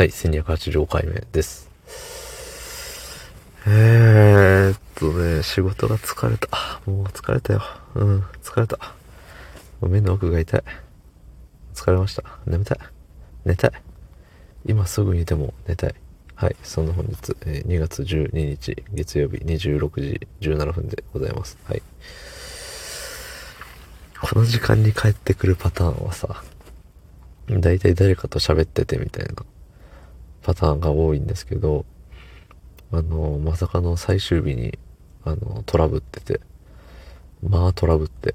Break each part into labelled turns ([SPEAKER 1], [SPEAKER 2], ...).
[SPEAKER 1] はい、1285回目です。えーっとね、仕事が疲れた。もう疲れたよ。うん、疲れた。目の奥が痛い。疲れました。眠たい。寝たい。今すぐにでも寝たい。はい、そんな本日、えー2月12日、月曜日26時17分でございます。はい。この時間に帰ってくるパターンはさ、だいたい誰かと喋っててみたいなパターンが多いんですけど、あの、まさかの最終日に、あの、トラブってて、まあトラブって、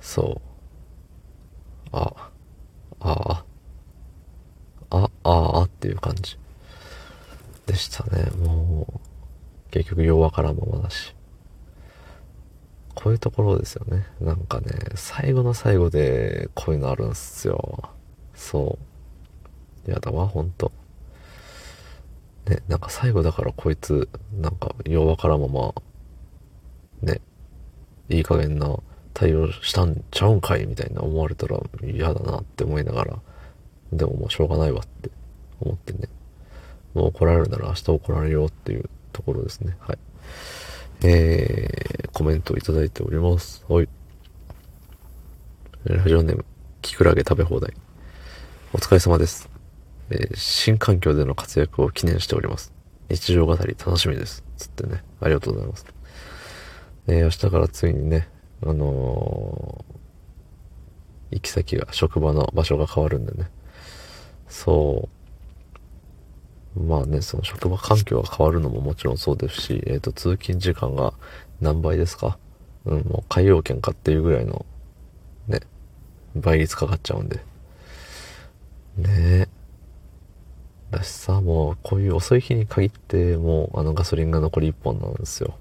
[SPEAKER 1] そう、あ、あ、あ、あ、ああっていう感じでしたね。もう、結局ようわからんままだし。こういうところですよね。なんかね、最後の最後でこういうのあるんすよ。そう。やだわ、ほんと。ね、なんか最後だからこいつ、なんか、ようわからまま、ね、いい加減な対応したんちゃうんかいみたいな思われたら嫌だなって思いながら、でももうしょうがないわって思ってね、もう怒られるなら明日怒られようっていうところですね。はい。えー、コメントいただいております。はい。ラジオネーム、キクラゲ食べ放題。お疲れ様です。え新環境での活躍を記念しております。日常語り楽しみです。つってね、ありがとうございます。えー明日からついにね、あのー行き先が、職場の場所が変わるんでね。そう。まあね、その職場環境が変わるのももちろんそうですし、えっ、と、通勤時間が何倍ですか？うん、もう海洋圏かっていうぐらいの、ね、倍率かかっちゃうんで。ねえ。しさ、もう、こういう遅い日に限って、もう、あの、ガソリンが残り1本なんですよ。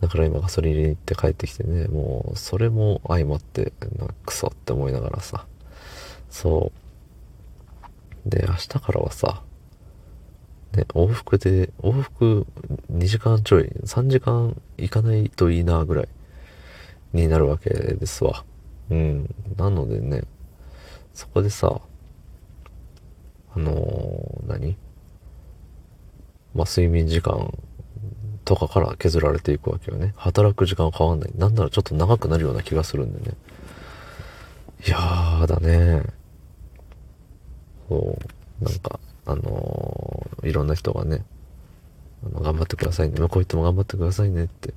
[SPEAKER 1] だから今ガソリン入れに行って帰ってきてね、もう、それも相まって、なクソって思いながらさ。そう。で、明日からはさ、ね、往復で、往復2時間ちょい、3時間行かないといいなぐらいになるわけですわ。うん。なのでね、そこでさ、あのー何？まあ、睡眠時間とかから削られていくわけよね。働く時間は変わんない。なんならちょっと長くなるような気がするんでね。いやーだね。そう。なんか、あのーいろんな人がね、あの頑張ってくださいね。向こう行っても頑張ってくださいねって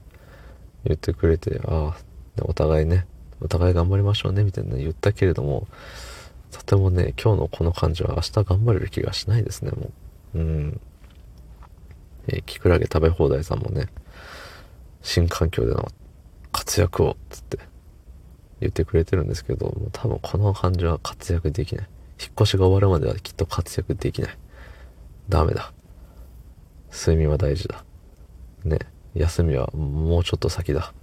[SPEAKER 1] 言ってくれて、ああ、お互いね、お互い頑張りましょうね、みたいな言ったけれども、とてもね、今日のこの感じは明日頑張れる気がしないですね、もう。うん。えー、キクラゲ食べ放題さんもね、新環境での活躍を、つって言ってくれてるんですけど、もう多分この感じは活躍できない。引っ越しが終わるまではきっと活躍できない。ダメだ。睡眠は大事だ。ね。休みはもうちょっと先だ。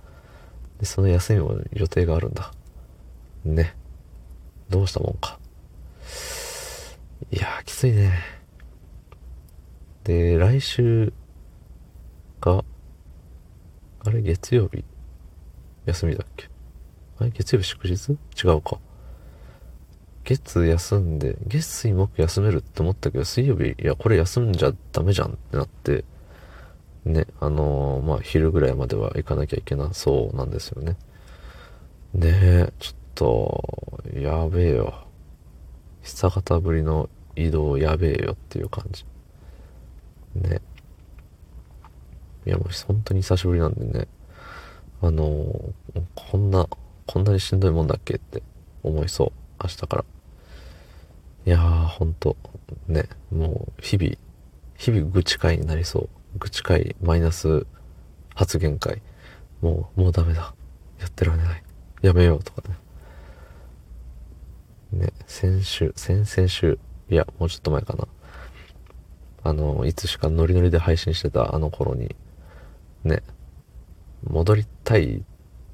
[SPEAKER 1] で、その休みも予定があるんだ。ね。どうしたもんか。いやー、きついね。で、来週が、あれ、月曜日？休みだっけ？あれ、月曜日祝日？違うか。月休んで、月水木休めるって思ったけど、水曜日、いや、これ休んじゃダメじゃんってなって、ね、あのーまあ、昼ぐらいまでは行かなきゃいけなそうなんですよね。ね、ちょっと、やべえよ。久方ぶりの移動やべえよっていう感じ。ね。いや、もう本当に久しぶりなんでね、あのーこんな、こんなにしんどいもんだっけって思いそう。明日から。いやー、ほんと、ね、もう、日々、日々愚痴会になりそう。愚痴会、マイナス発言会。もう、もうダメだ。やってられない。やめようとかね。ね、先週、先々週、いや、もうちょっと前かな。あの、いつしかノリノリで配信してたあの頃に、ね、戻りたい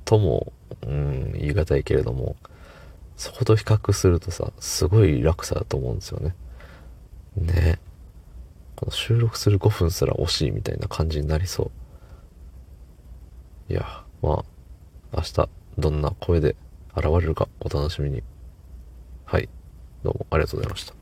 [SPEAKER 1] とも、うん、言い難いけれども、そこと比較するとさ、すごい楽さだと思うんですよね。ね。この収録する5分すら惜しいみたいな感じになりそう。いや、まあ、明日、どんな声で現れるかお楽しみに。どうもありがとうございました。